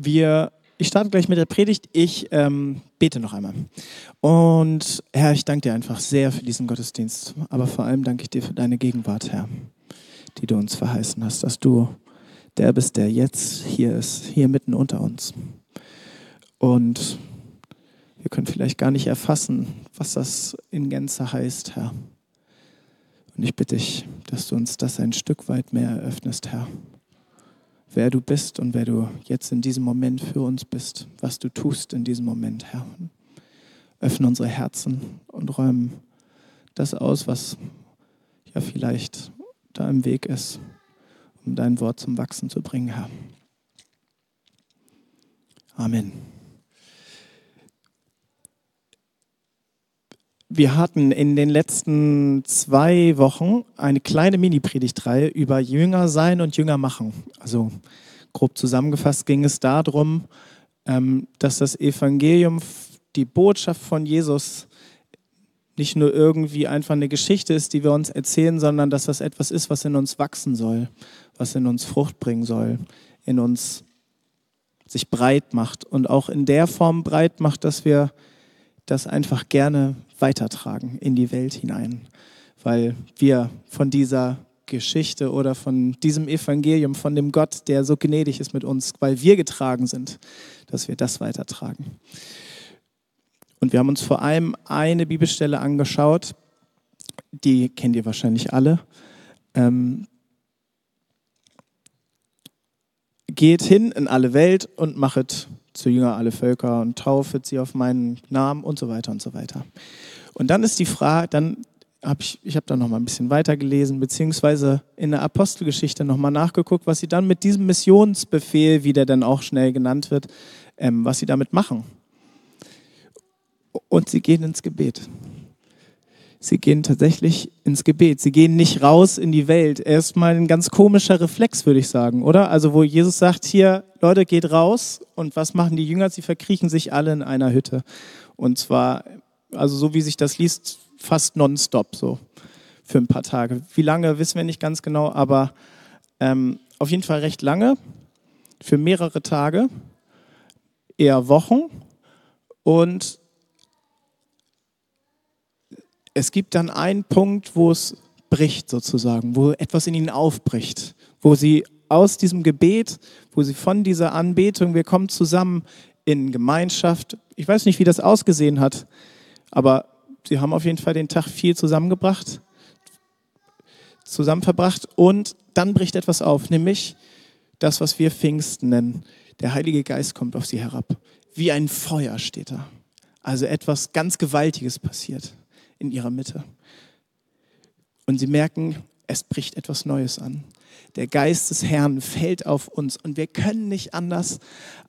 Wir, ich starte gleich mit der Predigt. Ich ähm, bete noch einmal. Und Herr, ich danke dir einfach sehr für diesen Gottesdienst. Aber vor allem danke ich dir für deine Gegenwart, Herr, die du uns verheißen hast, dass du der bist, der jetzt hier ist, hier mitten unter uns. Und wir können vielleicht gar nicht erfassen, was das in Gänze heißt, Herr. Und ich bitte dich, dass du uns das ein Stück weit mehr eröffnest, Herr wer du bist und wer du jetzt in diesem Moment für uns bist, was du tust in diesem Moment, Herr. Öffne unsere Herzen und räumen das aus, was ja vielleicht da im Weg ist, um dein Wort zum Wachsen zu bringen, Herr. Amen. Wir hatten in den letzten zwei Wochen eine kleine Mini-Predigtreihe über Jünger sein und Jünger machen. Also grob zusammengefasst ging es darum, ähm, dass das Evangelium, die Botschaft von Jesus, nicht nur irgendwie einfach eine Geschichte ist, die wir uns erzählen, sondern dass das etwas ist, was in uns wachsen soll, was in uns Frucht bringen soll, in uns sich breit macht und auch in der Form breit macht, dass wir das einfach gerne weitertragen in die Welt hinein, weil wir von dieser Geschichte oder von diesem Evangelium, von dem Gott, der so gnädig ist mit uns, weil wir getragen sind, dass wir das weitertragen. Und wir haben uns vor allem eine Bibelstelle angeschaut, die kennt ihr wahrscheinlich alle. Ähm, geht hin in alle Welt und machet zu Jünger alle Völker und taufet sie auf meinen Namen und so weiter und so weiter. Und dann ist die Frage, dann habe ich, ich habe da noch mal ein bisschen weiter gelesen, beziehungsweise in der Apostelgeschichte noch mal nachgeguckt, was sie dann mit diesem Missionsbefehl, wie der dann auch schnell genannt wird, ähm, was sie damit machen. Und sie gehen ins Gebet. Sie gehen tatsächlich ins Gebet. Sie gehen nicht raus in die Welt. Erstmal ein ganz komischer Reflex, würde ich sagen, oder? Also, wo Jesus sagt: Hier, Leute, geht raus. Und was machen die Jünger? Sie verkriechen sich alle in einer Hütte. Und zwar, also so wie sich das liest, fast nonstop, so für ein paar Tage. Wie lange, wissen wir nicht ganz genau, aber ähm, auf jeden Fall recht lange, für mehrere Tage, eher Wochen. Und es gibt dann einen Punkt, wo es bricht sozusagen, wo etwas in ihnen aufbricht, wo sie aus diesem Gebet, wo sie von dieser Anbetung, wir kommen zusammen in Gemeinschaft. Ich weiß nicht, wie das ausgesehen hat, aber sie haben auf jeden Fall den Tag viel zusammengebracht, zusammen verbracht und dann bricht etwas auf, nämlich das, was wir Pfingsten nennen. Der Heilige Geist kommt auf sie herab. Wie ein Feuer steht da. Also etwas ganz Gewaltiges passiert in ihrer Mitte. Und sie merken, es bricht etwas Neues an. Der Geist des Herrn fällt auf uns und wir können nicht anders,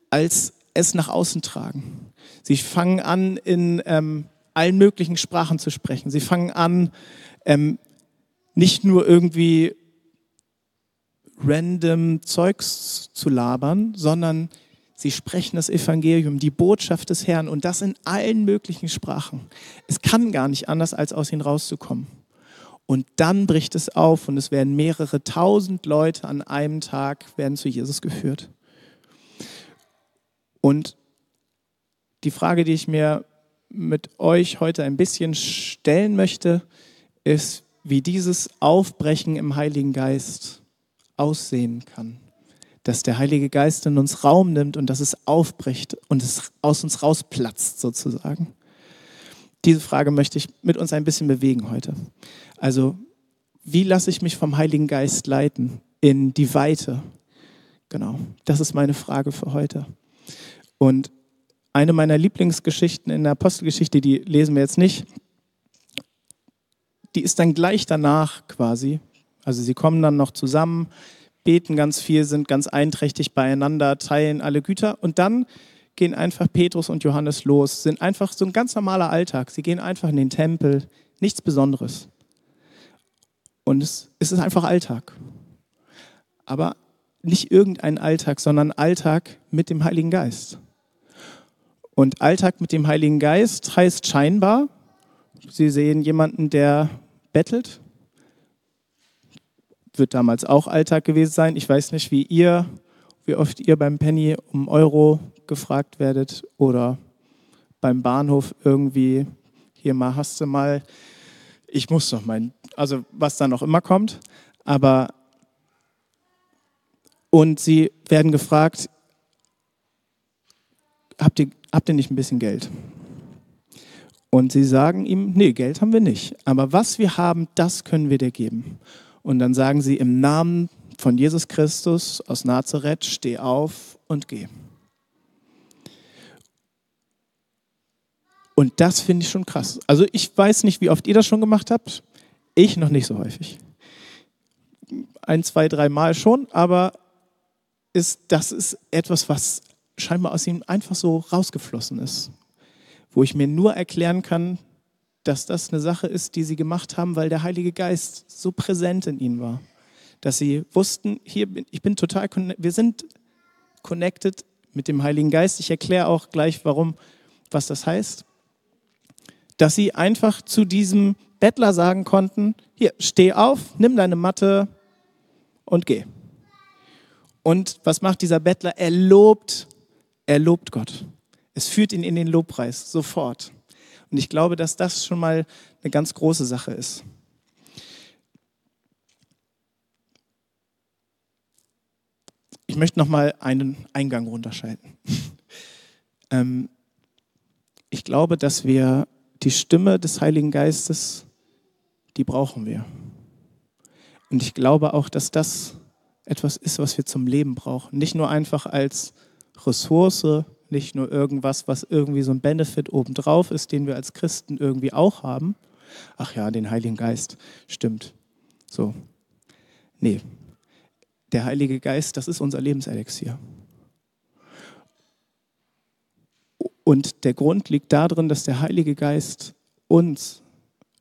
als es nach außen tragen. Sie fangen an, in ähm, allen möglichen Sprachen zu sprechen. Sie fangen an, ähm, nicht nur irgendwie random Zeugs zu labern, sondern Sie sprechen das Evangelium, die Botschaft des Herrn und das in allen möglichen Sprachen. Es kann gar nicht anders, als aus ihnen rauszukommen. Und dann bricht es auf und es werden mehrere tausend Leute an einem Tag werden zu Jesus geführt. Und die Frage, die ich mir mit euch heute ein bisschen stellen möchte, ist, wie dieses Aufbrechen im Heiligen Geist aussehen kann dass der Heilige Geist in uns Raum nimmt und dass es aufbricht und es aus uns rausplatzt sozusagen. Diese Frage möchte ich mit uns ein bisschen bewegen heute. Also, wie lasse ich mich vom Heiligen Geist leiten in die Weite? Genau, das ist meine Frage für heute. Und eine meiner Lieblingsgeschichten in der Apostelgeschichte, die lesen wir jetzt nicht, die ist dann gleich danach quasi. Also sie kommen dann noch zusammen, beten ganz viel, sind ganz einträchtig beieinander, teilen alle Güter und dann gehen einfach Petrus und Johannes los, sind einfach so ein ganz normaler Alltag. Sie gehen einfach in den Tempel, nichts Besonderes. Und es, es ist einfach Alltag. Aber nicht irgendein Alltag, sondern Alltag mit dem Heiligen Geist. Und Alltag mit dem Heiligen Geist heißt scheinbar, Sie sehen jemanden, der bettelt, wird damals auch Alltag gewesen sein. Ich weiß nicht, wie ihr, wie oft ihr beim Penny um Euro gefragt werdet oder beim Bahnhof irgendwie, hier mal hast du mal, ich muss doch mein, also was dann auch immer kommt, aber und sie werden gefragt, habt ihr, habt ihr nicht ein bisschen Geld? Und sie sagen ihm, nee, Geld haben wir nicht. Aber was wir haben, das können wir dir geben. Und dann sagen sie im Namen von Jesus Christus aus Nazareth, steh auf und geh. Und das finde ich schon krass. Also ich weiß nicht, wie oft ihr das schon gemacht habt. Ich noch nicht so häufig. Ein, zwei, drei Mal schon, aber ist, das ist etwas, was scheinbar aus ihm einfach so rausgeflossen ist wo ich mir nur erklären kann, dass das eine Sache ist, die sie gemacht haben, weil der Heilige Geist so präsent in ihnen war. Dass sie wussten, hier ich bin total, wir sind connected mit dem Heiligen Geist. Ich erkläre auch gleich, warum, was das heißt. Dass sie einfach zu diesem Bettler sagen konnten, hier, steh auf, nimm deine Matte und geh. Und was macht dieser Bettler? Er lobt, er lobt Gott. Es führt ihn in den Lobpreis sofort. Und ich glaube, dass das schon mal eine ganz große Sache ist. Ich möchte noch mal einen Eingang runterschalten. ähm, ich glaube, dass wir die Stimme des Heiligen Geistes, die brauchen wir. Und ich glaube auch, dass das etwas ist, was wir zum Leben brauchen. Nicht nur einfach als Ressource, nicht nur irgendwas, was irgendwie so ein Benefit obendrauf ist, den wir als Christen irgendwie auch haben. Ach ja, den Heiligen Geist, stimmt. So. Nee. Der Heilige Geist, das ist unser Lebenselixier. Und der Grund liegt darin, dass der Heilige Geist uns,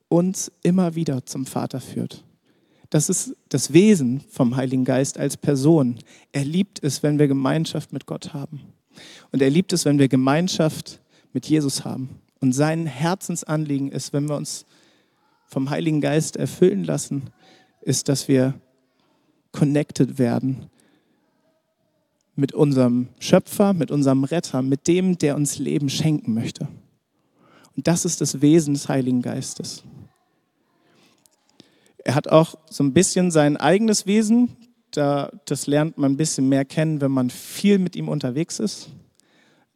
uns immer wieder zum Vater führt. Das ist das Wesen vom Heiligen Geist als Person. Er liebt es, wenn wir Gemeinschaft mit Gott haben. Und er liebt es, wenn wir Gemeinschaft mit Jesus haben. Und sein Herzensanliegen ist, wenn wir uns vom Heiligen Geist erfüllen lassen, ist, dass wir connected werden mit unserem Schöpfer, mit unserem Retter, mit dem, der uns Leben schenken möchte. Und das ist das Wesen des Heiligen Geistes. Er hat auch so ein bisschen sein eigenes Wesen, da, das lernt man ein bisschen mehr kennen, wenn man viel mit ihm unterwegs ist.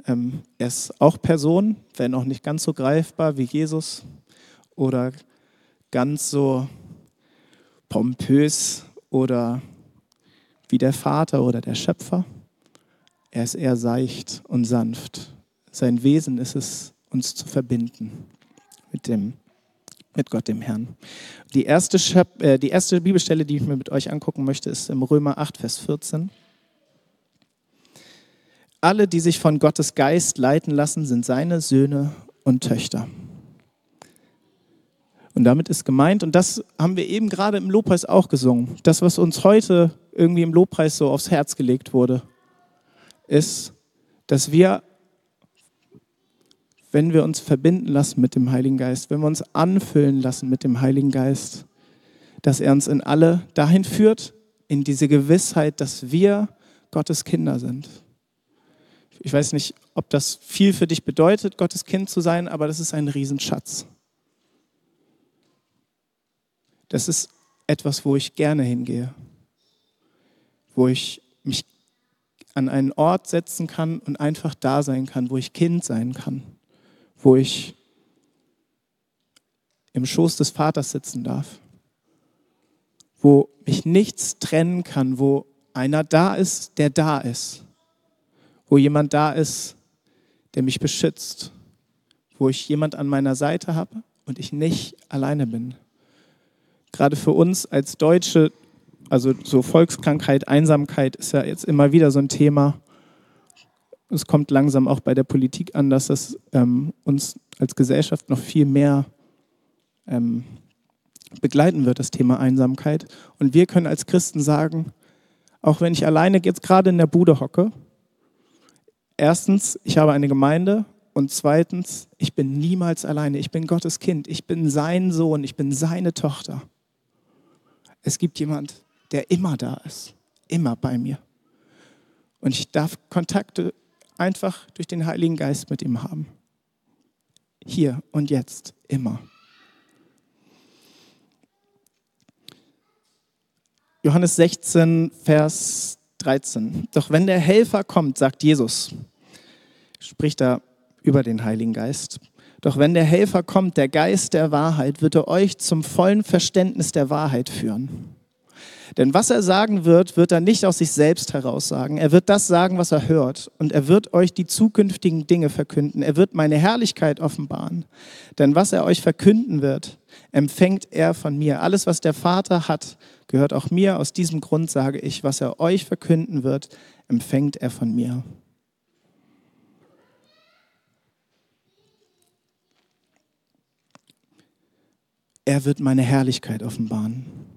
Ähm, er ist auch Person, wenn auch nicht ganz so greifbar wie Jesus oder ganz so pompös oder wie der Vater oder der Schöpfer. Er ist eher seicht und sanft. Sein Wesen ist es, uns zu verbinden mit dem mit Gott dem Herrn. Die erste, äh, die erste Bibelstelle, die ich mir mit euch angucken möchte, ist im Römer 8, Vers 14. Alle, die sich von Gottes Geist leiten lassen, sind seine Söhne und Töchter. Und damit ist gemeint, und das haben wir eben gerade im Lobpreis auch gesungen, das, was uns heute irgendwie im Lobpreis so aufs Herz gelegt wurde, ist, dass wir wenn wir uns verbinden lassen mit dem Heiligen Geist, wenn wir uns anfüllen lassen mit dem Heiligen Geist, dass er uns in alle dahin führt, in diese Gewissheit, dass wir Gottes Kinder sind. Ich weiß nicht, ob das viel für dich bedeutet, Gottes Kind zu sein, aber das ist ein Riesenschatz. Das ist etwas, wo ich gerne hingehe, wo ich mich an einen Ort setzen kann und einfach da sein kann, wo ich Kind sein kann wo ich im Schoß des Vaters sitzen darf, wo mich nichts trennen kann, wo einer da ist, der da ist, wo jemand da ist, der mich beschützt, wo ich jemand an meiner Seite habe und ich nicht alleine bin. Gerade für uns als Deutsche, also so Volkskrankheit, Einsamkeit ist ja jetzt immer wieder so ein Thema es kommt langsam auch bei der Politik an, dass es ähm, uns als Gesellschaft noch viel mehr ähm, begleiten wird, das Thema Einsamkeit. Und wir können als Christen sagen, auch wenn ich alleine jetzt gerade in der Bude hocke, erstens, ich habe eine Gemeinde und zweitens, ich bin niemals alleine. Ich bin Gottes Kind. Ich bin sein Sohn. Ich bin seine Tochter. Es gibt jemand, der immer da ist. Immer bei mir. Und ich darf Kontakte einfach durch den Heiligen Geist mit ihm haben. Hier und jetzt, immer. Johannes 16, Vers 13. Doch wenn der Helfer kommt, sagt Jesus, spricht da über den Heiligen Geist. Doch wenn der Helfer kommt, der Geist der Wahrheit, wird er euch zum vollen Verständnis der Wahrheit führen. Denn was er sagen wird, wird er nicht aus sich selbst heraus sagen. Er wird das sagen, was er hört. Und er wird euch die zukünftigen Dinge verkünden. Er wird meine Herrlichkeit offenbaren. Denn was er euch verkünden wird, empfängt er von mir. Alles, was der Vater hat, gehört auch mir. Aus diesem Grund sage ich, was er euch verkünden wird, empfängt er von mir. Er wird meine Herrlichkeit offenbaren.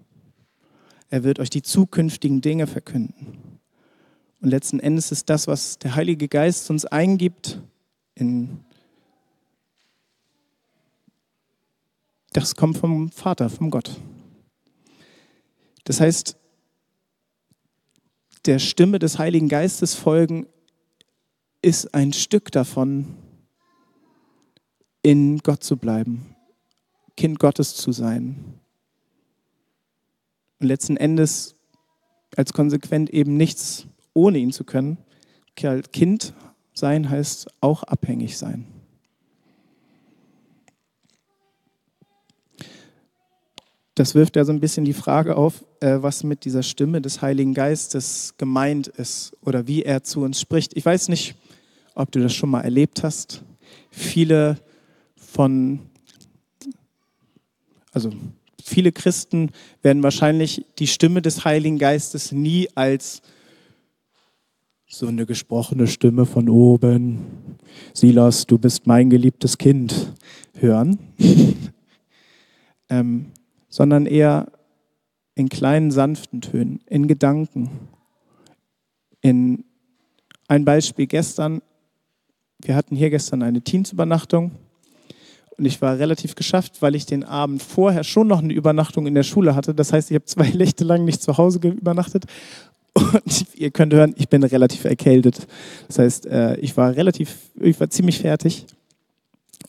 Er wird euch die zukünftigen Dinge verkünden. Und letzten Endes ist das, was der Heilige Geist uns eingibt, in, das kommt vom Vater, vom Gott. Das heißt, der Stimme des Heiligen Geistes folgen ist ein Stück davon, in Gott zu bleiben, Kind Gottes zu sein. Und letzten Endes als konsequent eben nichts ohne ihn zu können. Kind sein heißt auch abhängig sein. Das wirft ja so ein bisschen die Frage auf, äh, was mit dieser Stimme des Heiligen Geistes gemeint ist oder wie er zu uns spricht. Ich weiß nicht, ob du das schon mal erlebt hast. Viele von, also viele Christen werden wahrscheinlich die Stimme des Heiligen Geistes nie als so eine gesprochene Stimme von oben, Silas, du bist mein geliebtes Kind, hören, ähm, sondern eher in kleinen, sanften Tönen, in Gedanken. In ein Beispiel gestern, wir hatten hier gestern eine Teensübernachtung und ich war relativ geschafft, weil ich den Abend vorher schon noch eine Übernachtung in der Schule hatte. Das heißt, ich habe zwei Nächte lang nicht zu Hause übernachtet. Und ihr könnt hören, ich bin relativ erkältet. Das heißt, äh, ich war relativ, ich war ziemlich fertig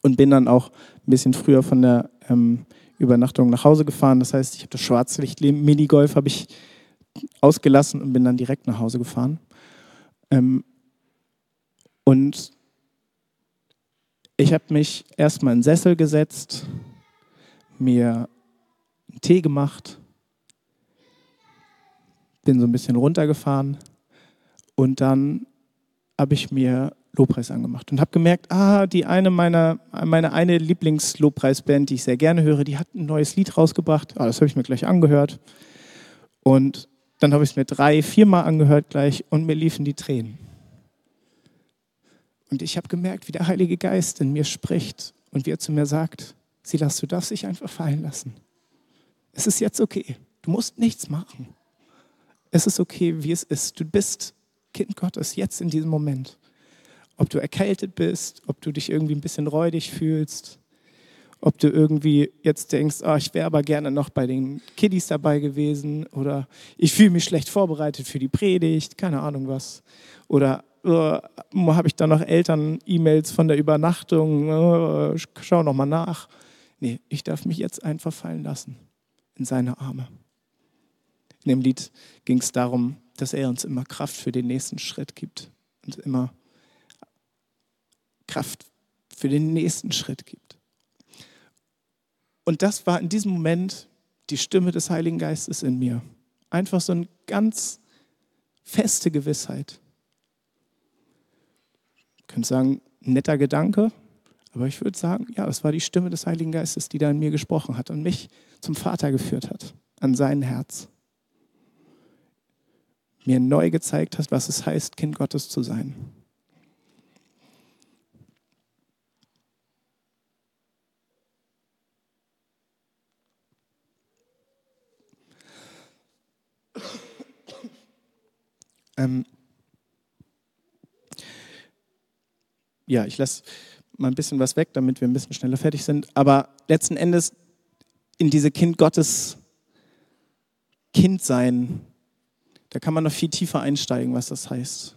und bin dann auch ein bisschen früher von der ähm, Übernachtung nach Hause gefahren. Das heißt, ich habe das Schwarzlicht Minigolf habe ich ausgelassen und bin dann direkt nach Hause gefahren. Ähm, und ich habe mich erstmal in den Sessel gesetzt, mir einen Tee gemacht, bin so ein bisschen runtergefahren und dann habe ich mir Lobpreis angemacht und habe gemerkt, ah, die eine meiner, meine eine Lieblingslobpreisband, die ich sehr gerne höre, die hat ein neues Lied rausgebracht. Ah, das habe ich mir gleich angehört. Und dann habe ich es mir drei, viermal angehört gleich und mir liefen die Tränen. Und ich habe gemerkt, wie der Heilige Geist in mir spricht und wie er zu mir sagt, Silas, du darfst dich einfach fallen lassen. Es ist jetzt okay. Du musst nichts machen. Es ist okay, wie es ist. Du bist Kind Gottes jetzt in diesem Moment. Ob du erkältet bist, ob du dich irgendwie ein bisschen räudig fühlst, ob du irgendwie jetzt denkst, oh, ich wäre aber gerne noch bei den Kiddies dabei gewesen oder ich fühle mich schlecht vorbereitet für die Predigt, keine Ahnung was. Oder äh, habe ich da noch Eltern-E-Mails von der Übernachtung, äh, schau noch mal nach. Nee, ich darf mich jetzt einfach fallen lassen in seine Arme. In dem Lied ging es darum, dass er uns immer Kraft für den nächsten Schritt gibt und immer Kraft für den nächsten Schritt gibt. Und das war in diesem Moment die Stimme des Heiligen Geistes in mir. Einfach so eine ganz feste Gewissheit. Ich könnte sagen, netter Gedanke, aber ich würde sagen, ja, es war die Stimme des Heiligen Geistes, die da in mir gesprochen hat und mich zum Vater geführt hat, an sein Herz. Mir neu gezeigt hat, was es heißt, Kind Gottes zu sein. Ähm, ja, ich lasse mal ein bisschen was weg, damit wir ein bisschen schneller fertig sind. Aber letzten Endes in diese Kind Gottes Kind sein, da kann man noch viel tiefer einsteigen, was das heißt.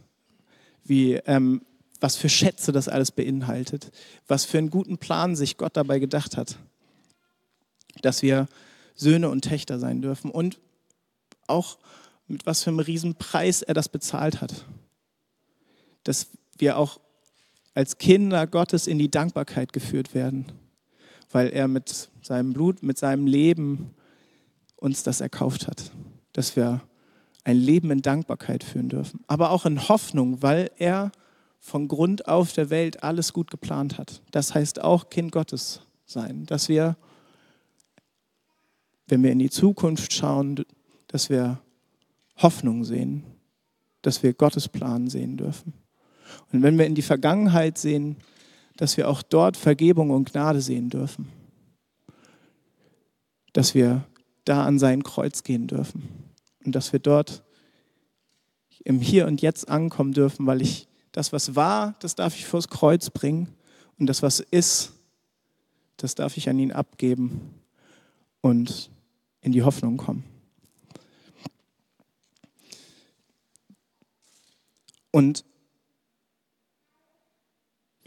wie, ähm, was für Schätze das alles beinhaltet, was für einen guten Plan sich Gott dabei gedacht hat, dass wir Söhne und Töchter sein dürfen und auch mit was für einem Riesenpreis er das bezahlt hat. Dass wir auch als Kinder Gottes in die Dankbarkeit geführt werden, weil er mit seinem Blut, mit seinem Leben uns das erkauft hat. Dass wir ein Leben in Dankbarkeit führen dürfen, aber auch in Hoffnung, weil er von Grund auf der Welt alles gut geplant hat. Das heißt auch Kind Gottes sein, dass wir, wenn wir in die Zukunft schauen, dass wir Hoffnung sehen, dass wir Gottes Plan sehen dürfen. Und wenn wir in die Vergangenheit sehen, dass wir auch dort Vergebung und Gnade sehen dürfen. Dass wir da an sein Kreuz gehen dürfen. Und dass wir dort im Hier und Jetzt ankommen dürfen, weil ich das, was war, das darf ich vors Kreuz bringen. Und das, was ist, das darf ich an ihn abgeben und in die Hoffnung kommen. Und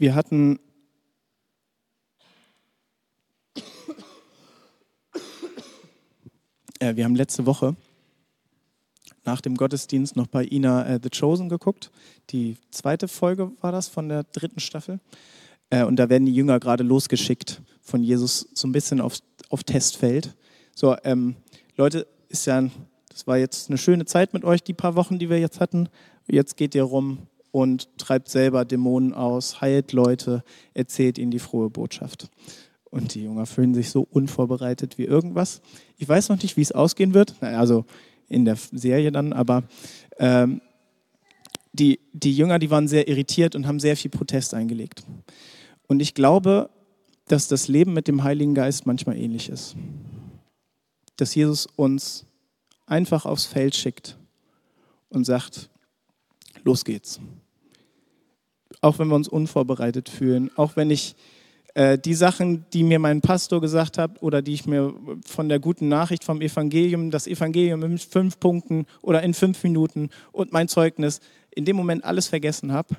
wir hatten äh, wir haben letzte Woche nach dem Gottesdienst noch bei Ina äh, The Chosen geguckt. Die zweite Folge war das von der dritten Staffel. Äh, und da werden die Jünger gerade losgeschickt von Jesus so ein bisschen auf, auf Testfeld. So, ähm, Leute, ist ja, das war jetzt eine schöne Zeit mit euch, die paar Wochen, die wir jetzt hatten. Jetzt geht ihr rum und treibt selber Dämonen aus, heilt Leute, erzählt ihnen die frohe Botschaft. Und die Jünger fühlen sich so unvorbereitet wie irgendwas. Ich weiß noch nicht, wie es ausgehen wird. Also in der Serie dann, aber ähm, die, die Jünger, die waren sehr irritiert und haben sehr viel Protest eingelegt. Und ich glaube, dass das Leben mit dem Heiligen Geist manchmal ähnlich ist. Dass Jesus uns einfach aufs Feld schickt und sagt, los geht's. Auch wenn wir uns unvorbereitet fühlen, auch wenn ich äh, die Sachen, die mir mein Pastor gesagt hat oder die ich mir von der guten Nachricht vom Evangelium, das Evangelium in fünf Punkten oder in fünf Minuten und mein Zeugnis, in dem Moment alles vergessen habe,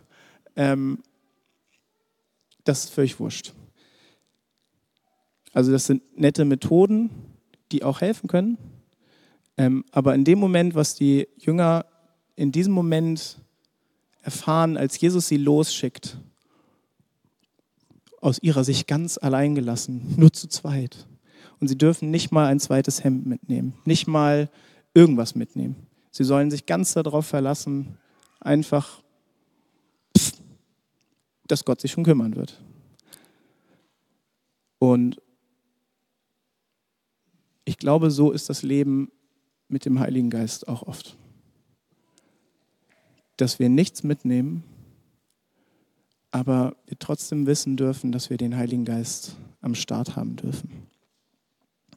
ähm, das ist völlig wurscht. Also das sind nette Methoden, die auch helfen können. Ähm, aber in dem Moment, was die Jünger in diesem Moment erfahren, als Jesus sie losschickt, aus ihrer Sicht ganz allein gelassen, nur zu zweit. Und sie dürfen nicht mal ein zweites Hemd mitnehmen, nicht mal irgendwas mitnehmen. Sie sollen sich ganz darauf verlassen, einfach, dass Gott sich schon kümmern wird. Und ich glaube, so ist das Leben mit dem Heiligen Geist auch oft. Dass wir nichts mitnehmen, aber wir trotzdem wissen dürfen, dass wir den Heiligen Geist am Start haben dürfen.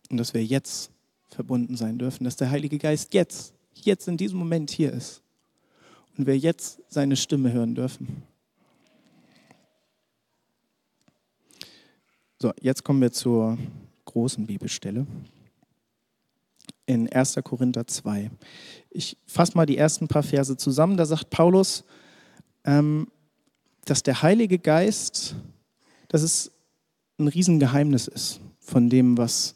Und dass wir jetzt verbunden sein dürfen, dass der Heilige Geist jetzt, jetzt in diesem Moment hier ist. Und wir jetzt seine Stimme hören dürfen. So, jetzt kommen wir zur großen Bibelstelle. In 1. Korinther 2. Ich fasse mal die ersten paar Verse zusammen. Da sagt Paulus, ähm, dass der Heilige Geist, dass es ein Riesengeheimnis ist von dem, was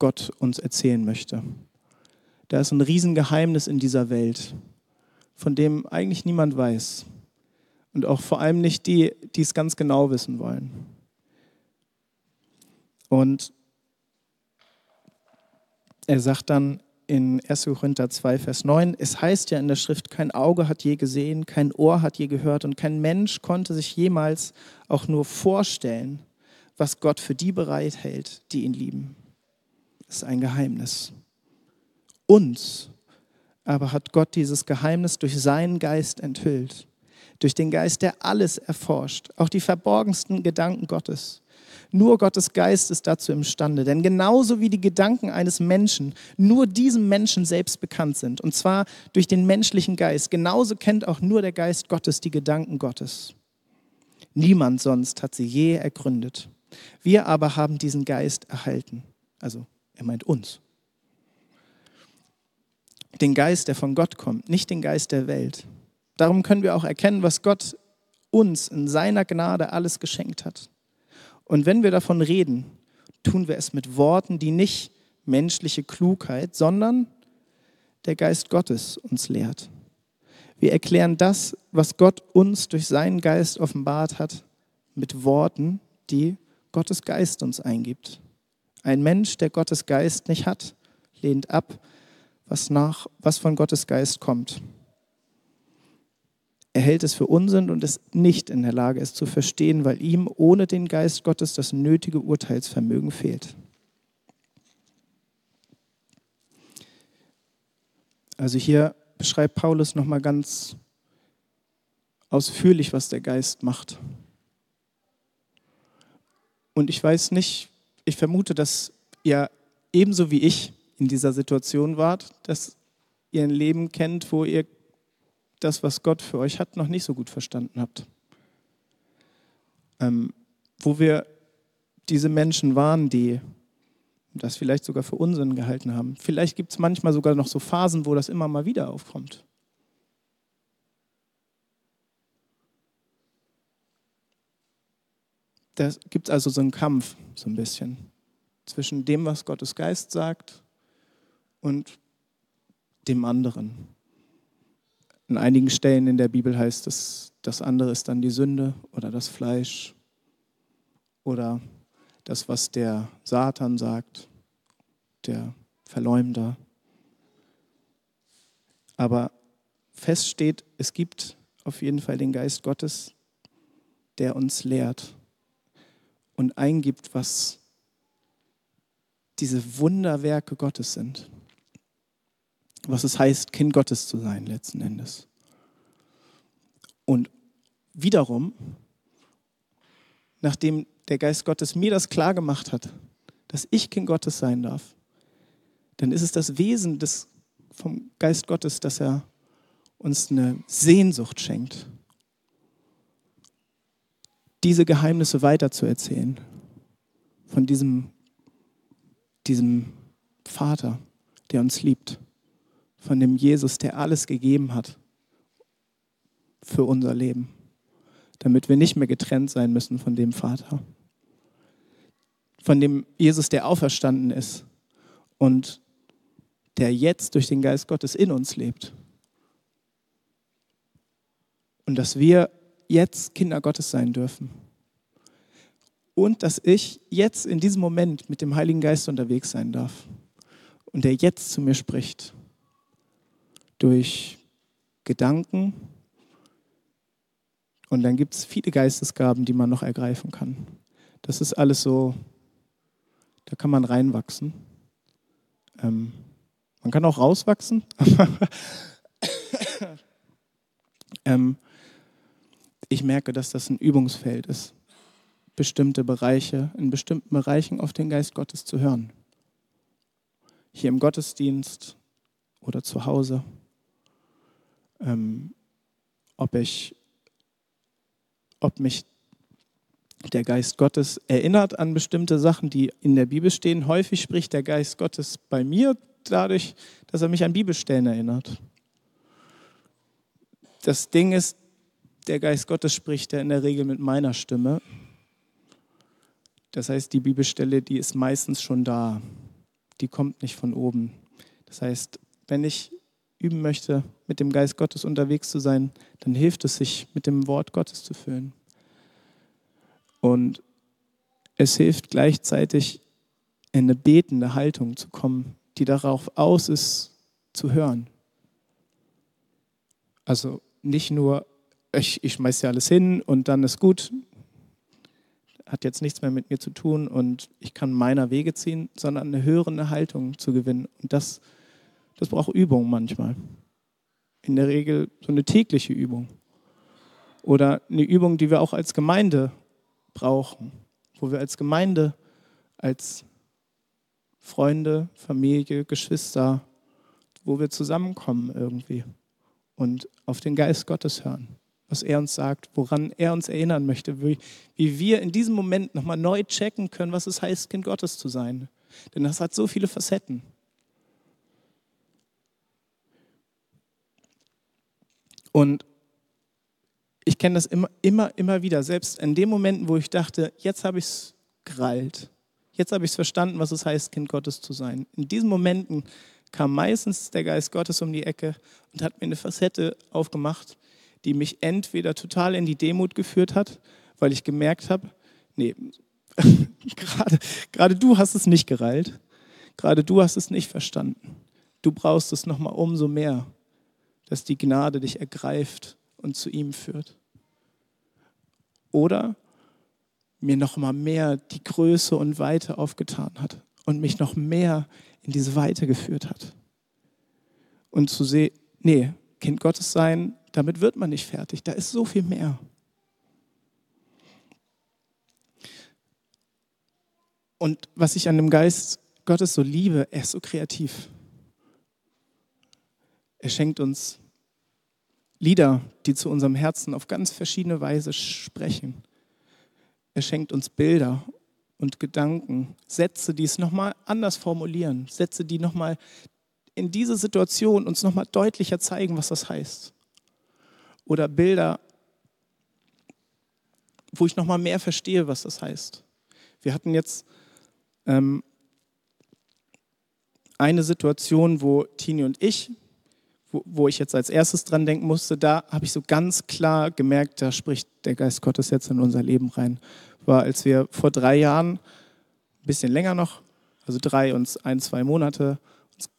Gott uns erzählen möchte. Da ist ein Riesengeheimnis in dieser Welt, von dem eigentlich niemand weiß. Und auch vor allem nicht die, die es ganz genau wissen wollen. Und er sagt dann, in 1. Korinther 2, Vers 9. Es heißt ja in der Schrift, kein Auge hat je gesehen, kein Ohr hat je gehört und kein Mensch konnte sich jemals auch nur vorstellen, was Gott für die bereithält, die ihn lieben. Das ist ein Geheimnis. Uns aber hat Gott dieses Geheimnis durch seinen Geist enthüllt. Durch den Geist, der alles erforscht, auch die verborgensten Gedanken Gottes. Nur Gottes Geist ist dazu imstande. Denn genauso wie die Gedanken eines Menschen nur diesem Menschen selbst bekannt sind, und zwar durch den menschlichen Geist, genauso kennt auch nur der Geist Gottes die Gedanken Gottes. Niemand sonst hat sie je ergründet. Wir aber haben diesen Geist erhalten. Also er meint uns. Den Geist, der von Gott kommt, nicht den Geist der Welt. darum können wir auch erkennen, was Gott uns in seiner Gnade alles geschenkt hat. Und wenn wir davon reden, tun wir es mit Worten, die nicht menschliche Klugheit, sondern der Geist Gottes uns lehrt. Wir erklären das, was Gott uns durch seinen Geist offenbart hat, mit Worten, die Gottes Geist uns eingibt. Ein Mensch, der Gottes Geist nicht hat, lehnt ab, was, nach, was von Gottes Geist kommt. Er hält es für Unsinn und ist nicht in der Lage, es zu verstehen, weil ihm ohne den Geist Gottes das nötige Urteilsvermögen fehlt. Also hier beschreibt Paulus nochmal ganz ausführlich, was der Geist macht. Und ich weiß nicht, ich vermute, dass ihr ebenso wie ich in dieser Situation wart, dass ihr ein Leben kennt, wo ihr das, was Gott für euch hat, noch nicht so gut verstanden habt. Ähm, wo wir diese Menschen waren, die das vielleicht sogar für Unsinn gehalten haben. Vielleicht gibt es manchmal sogar noch so Phasen, wo das immer mal wieder aufkommt. Da gibt es also so einen Kampf, so ein bisschen, zwischen dem, was Gottes Geist sagt und dem anderen. An einigen Stellen in der Bibel heißt es, das andere ist dann die Sünde oder das Fleisch oder das, was der Satan sagt, der Verleumder. Aber fest steht, es gibt auf jeden Fall den Geist Gottes, der uns lehrt und eingibt, was diese Wunderwerke Gottes sind was es heißt, Kind Gottes zu sein letzten Endes. Und wiederum, nachdem der Geist Gottes mir das klar gemacht hat, dass ich Kind Gottes sein darf, dann ist es das Wesen des, vom Geist Gottes, dass er uns eine Sehnsucht schenkt, diese Geheimnisse weiterzuerzählen von diesem, diesem Vater, der uns liebt von dem Jesus, der alles gegeben hat für unser Leben, damit wir nicht mehr getrennt sein müssen von dem Vater. Von dem Jesus, der auferstanden ist und der jetzt durch den Geist Gottes in uns lebt. Und dass wir jetzt Kinder Gottes sein dürfen. Und dass ich jetzt in diesem Moment mit dem Heiligen Geist unterwegs sein darf. Und der jetzt zu mir spricht durch Gedanken. Und dann gibt es viele Geistesgaben, die man noch ergreifen kann. Das ist alles so, da kann man reinwachsen. Ähm, man kann auch rauswachsen. ähm, ich merke, dass das ein Übungsfeld ist, bestimmte Bereiche, in bestimmten Bereichen auf den Geist Gottes zu hören. Hier im Gottesdienst oder zu Hause ähm, ob ich, ob mich der Geist Gottes erinnert an bestimmte Sachen, die in der Bibel stehen. Häufig spricht der Geist Gottes bei mir dadurch, dass er mich an Bibelstellen erinnert. Das Ding ist, der Geist Gottes spricht ja in der Regel mit meiner Stimme. Das heißt, die Bibelstelle, die ist meistens schon da. Die kommt nicht von oben. Das heißt, wenn ich üben möchte, mit dem Geist Gottes unterwegs zu sein, dann hilft es sich, mit dem Wort Gottes zu füllen. Und es hilft gleichzeitig, in eine betende Haltung zu kommen, die darauf aus ist, zu hören. Also nicht nur, ich, ich schmeiße ja alles hin und dann ist gut, hat jetzt nichts mehr mit mir zu tun und ich kann meiner Wege ziehen, sondern eine hörende Haltung zu gewinnen. Und das das braucht Übung manchmal. In der Regel so eine tägliche Übung. Oder eine Übung, die wir auch als Gemeinde brauchen, wo wir als Gemeinde, als Freunde, Familie, Geschwister, wo wir zusammenkommen irgendwie und auf den Geist Gottes hören, was er uns sagt, woran er uns erinnern möchte, wie, wir in diesem Moment nochmal neu checken können, was es heißt, Kind Gottes zu sein. Denn das hat so viele Facetten. Und ich kenne das immer, immer, immer wieder. Selbst in den Momenten, wo ich dachte, jetzt habe ich es gerallt. Jetzt habe ich es verstanden, was es heißt, Kind Gottes zu sein. In diesen Momenten kam meistens der Geist Gottes um die Ecke und hat mir eine Facette aufgemacht, die mich entweder total in die Demut geführt hat, weil ich gemerkt habe, nee, gerade, gerade du hast es nicht gereilt, gerade du hast es nicht verstanden. Du brauchst es nochmal umso mehr, dass die Gnade dich ergreift und zu ihm führt. Oder mir nochmal mehr die Größe und Weite aufgetan hat und mich noch mehr in diese Weite geführt hat. Und zu sehen, nee, Kind Gottes sein, damit wird man nicht fertig. Da ist so viel mehr. Und was ich an dem Geist Gottes so liebe, er ist so kreativ. Er schenkt uns Lieder, die zu unserem Herzen auf ganz verschiedene Weise sprechen. Er schenkt uns Bilder und Gedanken, Sätze, die es nochmal anders formulieren, Sätze, die nochmal in diese Situation uns nochmal deutlicher zeigen, was das heißt. Oder Bilder, wo ich nochmal mehr verstehe, was das heißt. Wir hatten jetzt ähm, eine Situation, wo Tini und ich, wo, ich jetzt als erstes dran denken musste, da habe ich so ganz klar gemerkt, da spricht der Geist Gottes jetzt in unser Leben rein war, als wir vor drei Jahren, ein bisschen länger noch, also drei und ein, zwei Monate, uns,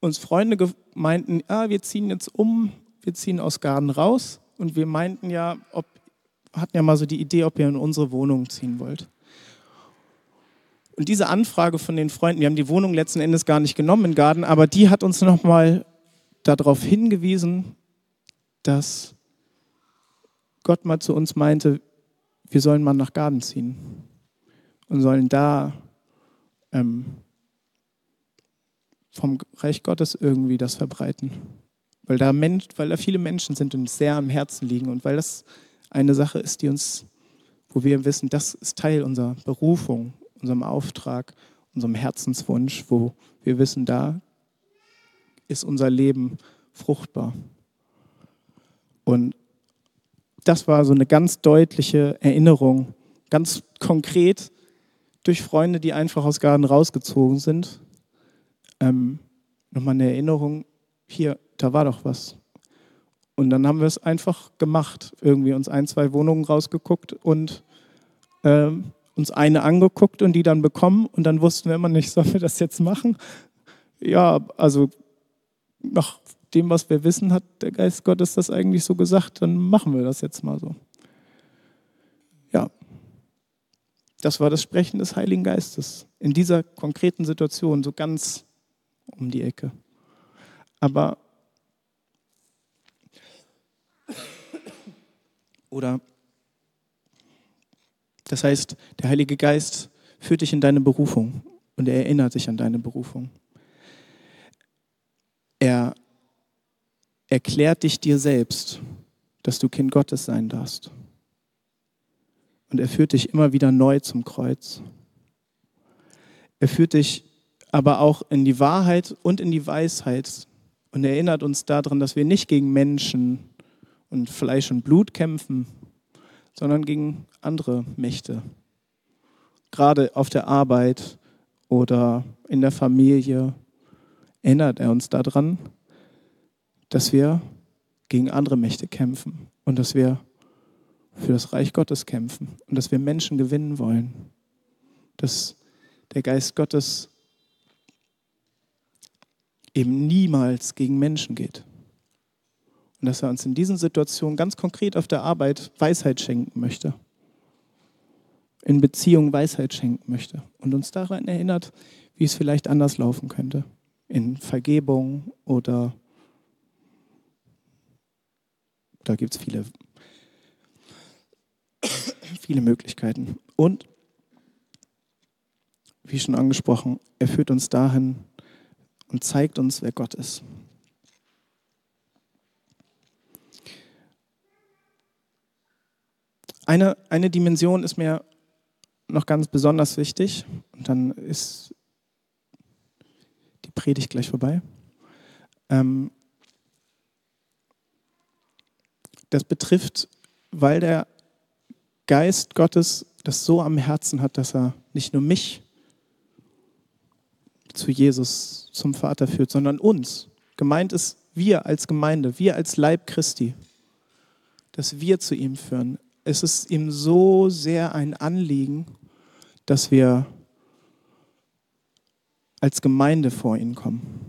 uns Freunde meinten, ah, wir ziehen jetzt um, wir ziehen aus Garden raus und wir meinten ja, ob, hatten ja mal so die Idee, ob ihr in unsere Wohnung ziehen wollt. Und diese Anfrage von den Freunden, wir haben die Wohnung letzten Endes gar nicht genommen in Garden, aber die hat uns nochmal darauf hingewiesen, dass Gott mal zu uns meinte, wir sollen mal nach Garden ziehen und sollen da ähm, vom Reich Gottes irgendwie das verbreiten. Weil da, Mensch, weil da viele Menschen sind und sehr am Herzen liegen und weil das eine Sache ist, die uns, wo wir wissen, das ist Teil unserer Berufung, unserem Auftrag, unserem Herzenswunsch, wo wir wissen, da ist unser Leben fruchtbar. Und das war so eine ganz deutliche Erinnerung, ganz konkret durch Freunde, die einfach aus Garten rausgezogen sind. Ähm, nochmal eine Erinnerung, hier, da war doch was. Und dann haben wir es einfach gemacht, irgendwie uns ein, zwei Wohnungen rausgeguckt und ähm, uns eine angeguckt und die dann bekommen. Und dann wussten wir immer nicht, sollen wir das jetzt machen? Ja, also nach dem, was wir wissen, hat der Geist Gottes das eigentlich so gesagt, dann machen wir das jetzt mal so. Ja, das war das Sprechen des Heiligen Geistes in dieser konkreten Situation, so ganz um die Ecke. Aber oder das heißt, der Heilige Geist führt dich in deine Berufung und er erinnert dich an deine Berufung. Er erklärt dich dir selbst, dass du Kind Gottes sein darfst. Und er führt dich immer wieder neu zum Kreuz. Er führt dich aber auch in die Wahrheit und in die Weisheit und erinnert uns daran, dass wir nicht gegen Menschen und Fleisch und Blut kämpfen, sondern gegen andere Mächte. Gerade auf der Arbeit oder in der Familie erinnert er uns daran, dass wir gegen andere Mächte kämpfen und dass wir für das Reich Gottes kämpfen und dass wir Menschen gewinnen wollen. Dass der Geist Gottes eben niemals gegen Menschen geht. Und dass er uns in diesen Situationen ganz konkret auf der Arbeit Weisheit schenken möchte. In Beziehung Weisheit schenken möchte und uns daran erinnert, wie es vielleicht anders laufen könnte. In Vergebung oder da gibt es viele, viele Möglichkeiten. Und, wie schon angesprochen, er führt uns dahin und zeigt uns, wer Gott ist. Eine, eine Dimension ist mir noch ganz besonders wichtig und dann ist Predigt gleich vorbei. Ähm, Das betrifft, weil der Geist Gottes das so am Herzen hat, dass er nicht nur mich zu Jesus, zum Vater führt, sondern uns. Gemeint ist wir als Gemeinde, wir als Leib Christi, dass wir zu ihm führen. Es ist ihm so sehr ein Anliegen, dass wir als Gemeinde vor ihn kommen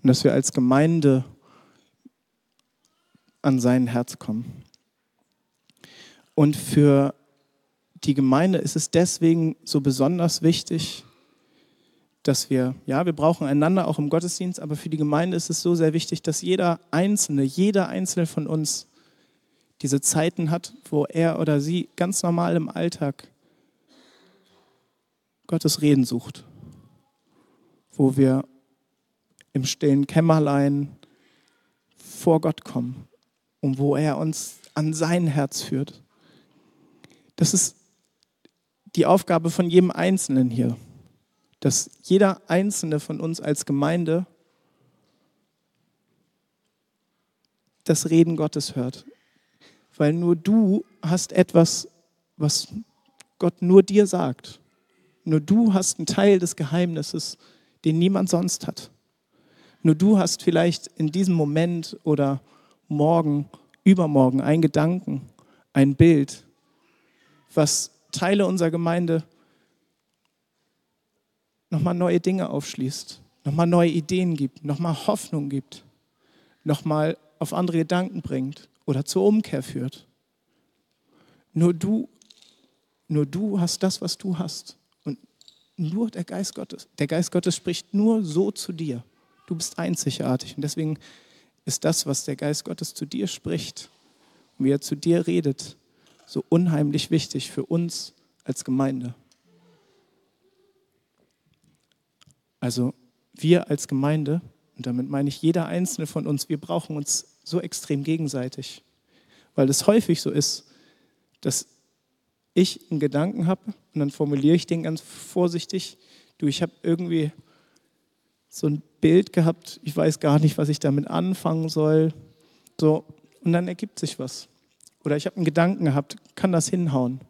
und dass wir als Gemeinde an sein Herz kommen. Und für die Gemeinde ist es deswegen so besonders wichtig, dass wir, ja, wir brauchen einander auch im Gottesdienst, aber für die Gemeinde ist es so sehr wichtig, dass jeder Einzelne, jeder Einzelne von uns diese Zeiten hat, wo er oder sie ganz normal im Alltag Gottes Reden sucht, wo wir im stillen Kämmerlein vor Gott kommen und wo er uns an sein Herz führt. Das ist die Aufgabe von jedem Einzelnen hier dass jeder einzelne von uns als Gemeinde das Reden Gottes hört. Weil nur du hast etwas, was Gott nur dir sagt. Nur du hast einen Teil des Geheimnisses, den niemand sonst hat. Nur du hast vielleicht in diesem Moment oder morgen, übermorgen einen Gedanken, ein Bild, was Teile unserer Gemeinde nochmal neue Dinge aufschließt, nochmal neue Ideen gibt, nochmal Hoffnung gibt, nochmal auf andere Gedanken bringt oder zur Umkehr führt. Nur du, nur du hast das, was du hast. Und nur der Geist Gottes, der Geist Gottes spricht nur so zu dir. Du bist einzigartig. Und deswegen ist das, was der Geist Gottes zu dir spricht, wie er zu dir redet, so unheimlich wichtig für uns als Gemeinde. Also wir als Gemeinde, und damit meine ich jeder einzelne von uns, wir brauchen uns so extrem gegenseitig, weil es häufig so ist, dass ich einen Gedanken habe und dann formuliere ich den ganz vorsichtig. Du, ich habe irgendwie so ein Bild gehabt, ich weiß gar nicht, was ich damit anfangen soll. So, und dann ergibt sich was. Oder ich habe einen Gedanken gehabt, kann das hinhauen?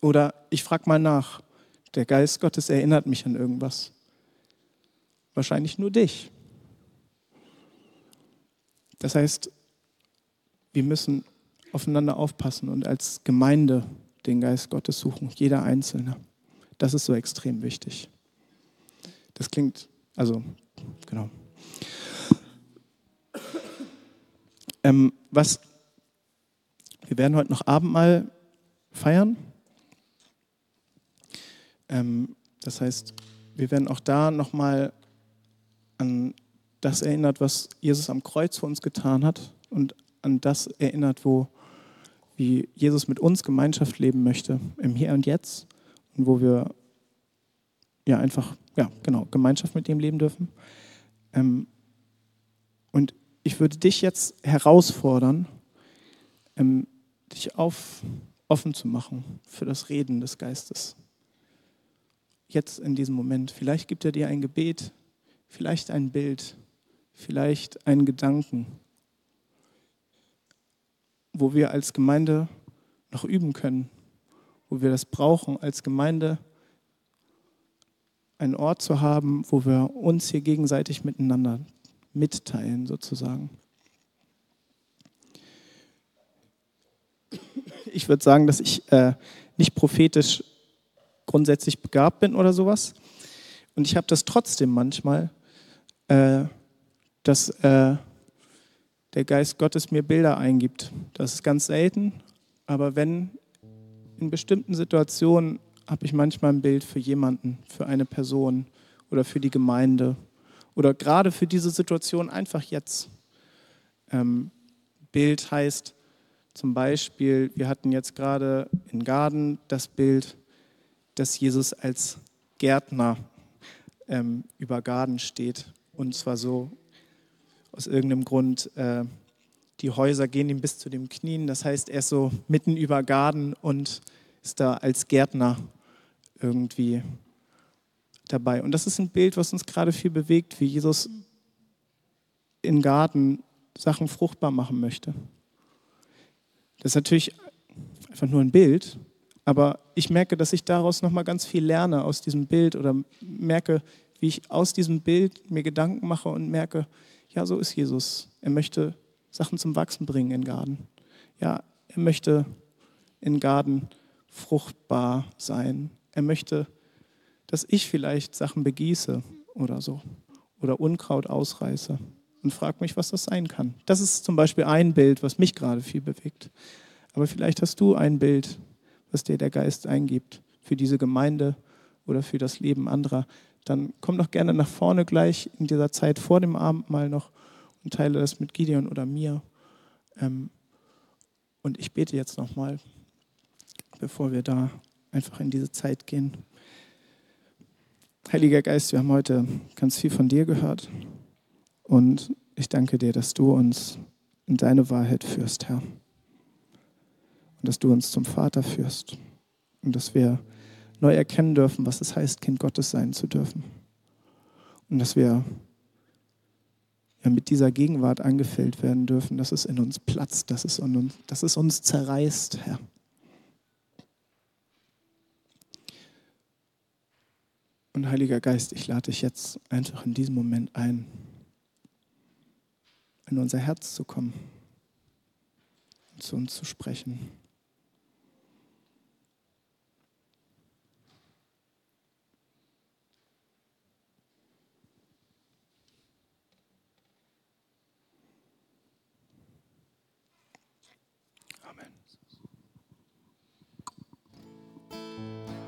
Oder ich frage mal nach. Der Geist Gottes erinnert mich an irgendwas. Wahrscheinlich nur dich. Das heißt, wir müssen aufeinander aufpassen und als Gemeinde den Geist Gottes suchen, jeder Einzelne. Das ist so extrem wichtig. Das klingt, also, genau. Ähm, was, wir werden heute noch Abendmahl feiern. Ähm, das heißt, wir werden auch da nochmal an das erinnert, was Jesus am Kreuz für uns getan hat und an das erinnert, wo wie Jesus mit uns Gemeinschaft leben möchte, im Hier und Jetzt und wo wir ja einfach, ja, genau, Gemeinschaft mit ihm leben dürfen. Ähm, und ich würde dich jetzt herausfordern, ähm, dich auf, offen zu machen für das Reden des Geistes jetzt in diesem Moment. Vielleicht gibt er dir ein Gebet, vielleicht ein Bild, vielleicht einen Gedanken, wo wir als Gemeinde noch üben können, wo wir das brauchen, als Gemeinde einen Ort zu haben, wo wir uns hier gegenseitig miteinander mitteilen, sozusagen. Ich würde sagen, dass ich äh, nicht prophetisch grundsätzlich begabt bin oder sowas. Und ich habe das trotzdem manchmal, äh, dass äh, der Geist Gottes mir Bilder eingibt. Das ist ganz selten, aber wenn in bestimmten Situationen habe ich manchmal ein Bild für jemanden, für eine Person oder für die Gemeinde oder gerade für diese Situation einfach jetzt. Ähm, Bild heißt zum Beispiel, wir hatten jetzt gerade in Garden das Bild dass Jesus als Gärtner ähm, über Garten steht. Und zwar so aus irgendeinem Grund, äh, die Häuser gehen ihm bis zu den Knien. Das heißt, er ist so mitten über Garten und ist da als Gärtner irgendwie dabei. Und das ist ein Bild, was uns gerade viel bewegt, wie Jesus in Garten Sachen fruchtbar machen möchte. Das ist natürlich einfach nur ein Bild, aber ich merke, dass ich daraus nochmal ganz viel lerne aus diesem Bild oder merke, wie ich aus diesem Bild mir Gedanken mache und merke, ja, so ist Jesus. Er möchte Sachen zum Wachsen bringen in Garten. Ja, er möchte in Garten fruchtbar sein. Er möchte, dass ich vielleicht Sachen begieße oder so oder Unkraut ausreiße und frage mich, was das sein kann. Das ist zum Beispiel ein Bild, was mich gerade viel bewegt. Aber vielleicht hast du ein Bild, was dir der Geist eingibt für diese Gemeinde oder für das Leben anderer. Dann komm doch gerne nach vorne gleich in dieser Zeit vor dem Abendmahl noch und teile das mit Gideon oder mir. Ähm, und ich bete jetzt nochmal, bevor wir da einfach in diese Zeit gehen. Heiliger Geist, wir haben heute ganz viel von dir gehört. Und ich danke dir, dass du uns in deine Wahrheit führst, Herr. Und dass du uns zum Vater führst. Und dass wir neu erkennen dürfen, was es heißt, Kind Gottes sein zu dürfen. Und dass wir ja, mit dieser Gegenwart angefüllt werden dürfen, dass es in uns platzt, dass es, uns, dass es uns zerreißt, Herr. Und Heiliger Geist, ich lade dich jetzt einfach in diesem Moment ein, in unser Herz zu kommen und zu uns zu sprechen.